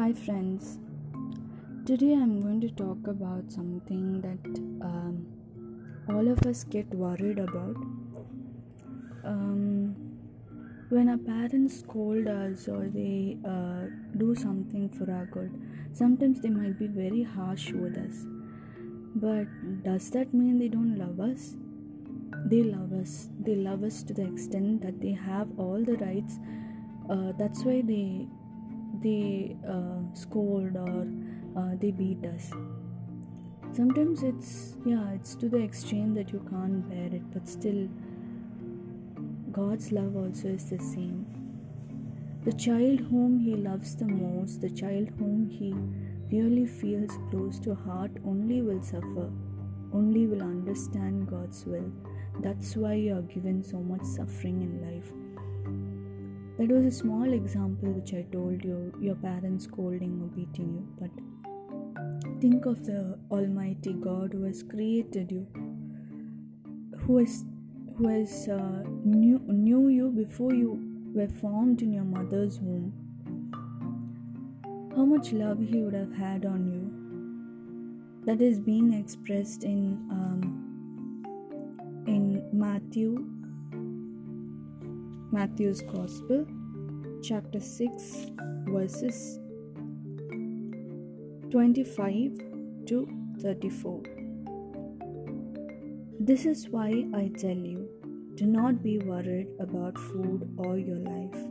Hi, friends. Today I'm going to talk about something that um, all of us get worried about. Um, when our parents scold us or they uh, do something for our good, sometimes they might be very harsh with us. But does that mean they don't love us? They love us. They love us to the extent that they have all the rights. Uh, that's why they they uh, scold or uh, they beat us. Sometimes it's yeah it's to the extreme that you can't bear it but still god's love also is the same. The child whom he loves the most the child whom he really feels close to heart only will suffer only will understand god's will. That's why you are given so much suffering in life that was a small example which I told you, your parents scolding or beating you. But think of the Almighty God who has created you, who has who has uh, knew, knew you before you were formed in your mother's womb. How much love He would have had on you. That is being expressed in um, in Matthew Matthew's Gospel, chapter 6, verses 25 to 34. This is why I tell you do not be worried about food or your life,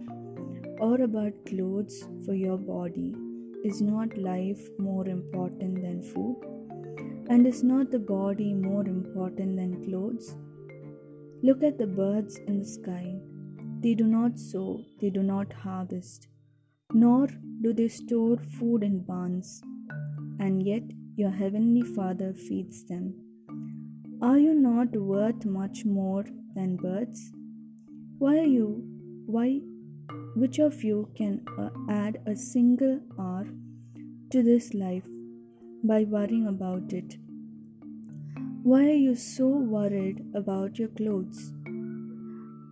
or about clothes for your body. Is not life more important than food? And is not the body more important than clothes? Look at the birds in the sky they do not sow, they do not harvest, nor do they store food in barns, and yet your heavenly Father feeds them. Are you not worth much more than birds? Why are you, why, which of you can uh, add a single hour to this life by worrying about it? Why are you so worried about your clothes?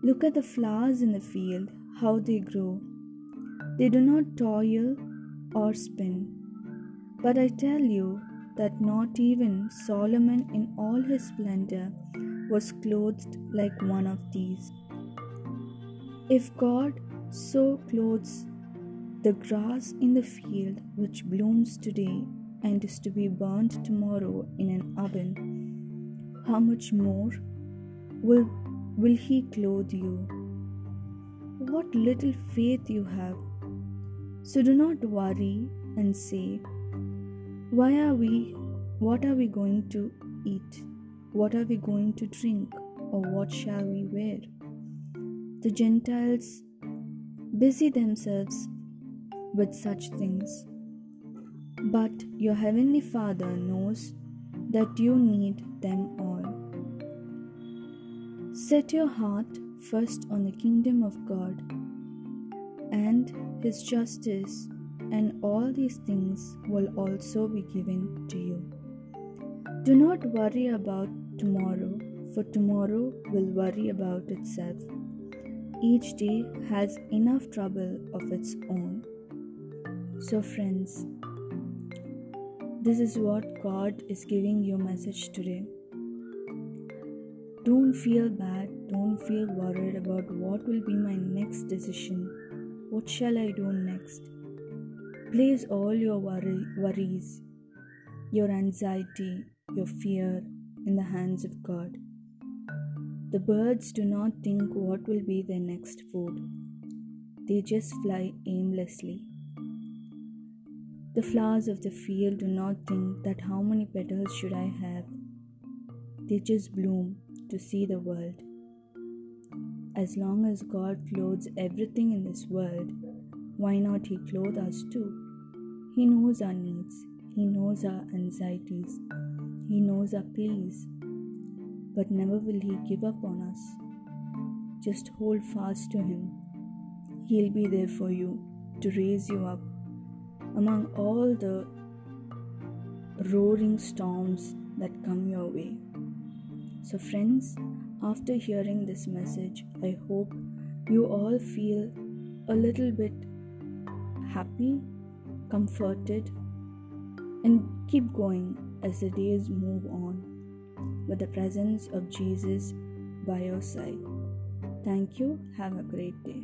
Look at the flowers in the field, how they grow. They do not toil or spin. But I tell you that not even Solomon in all his splendor was clothed like one of these. If God so clothes the grass in the field which blooms today and is to be burnt tomorrow in an oven, how much more will will He clothe you? What little faith you have. So do not worry and say, Why are we, what are we going to eat? What are we going to drink? Or what shall we wear? The Gentiles busy themselves with such things. But your Heavenly Father knows that you need them all. Set your heart first on the kingdom of God and His justice, and all these things will also be given to you. Do not worry about tomorrow, for tomorrow will worry about itself. Each day has enough trouble of its own. So, friends, this is what God is giving you message today. Don't feel bad, don't feel worried about what will be my next decision. What shall I do next? Place all your worry, worries, your anxiety, your fear in the hands of God. The birds do not think what will be their next food, they just fly aimlessly. The flowers of the field do not think that how many petals should I have. They just bloom to see the world. As long as God clothes everything in this world, why not He clothe us too? He knows our needs, He knows our anxieties, He knows our pleas, but never will He give up on us. Just hold fast to Him. He'll be there for you to raise you up among all the roaring storms that come your way. So, friends, after hearing this message, I hope you all feel a little bit happy comforted, and keep going as the days move on with the presence of Jesus by your side. Thank you. Have a great day.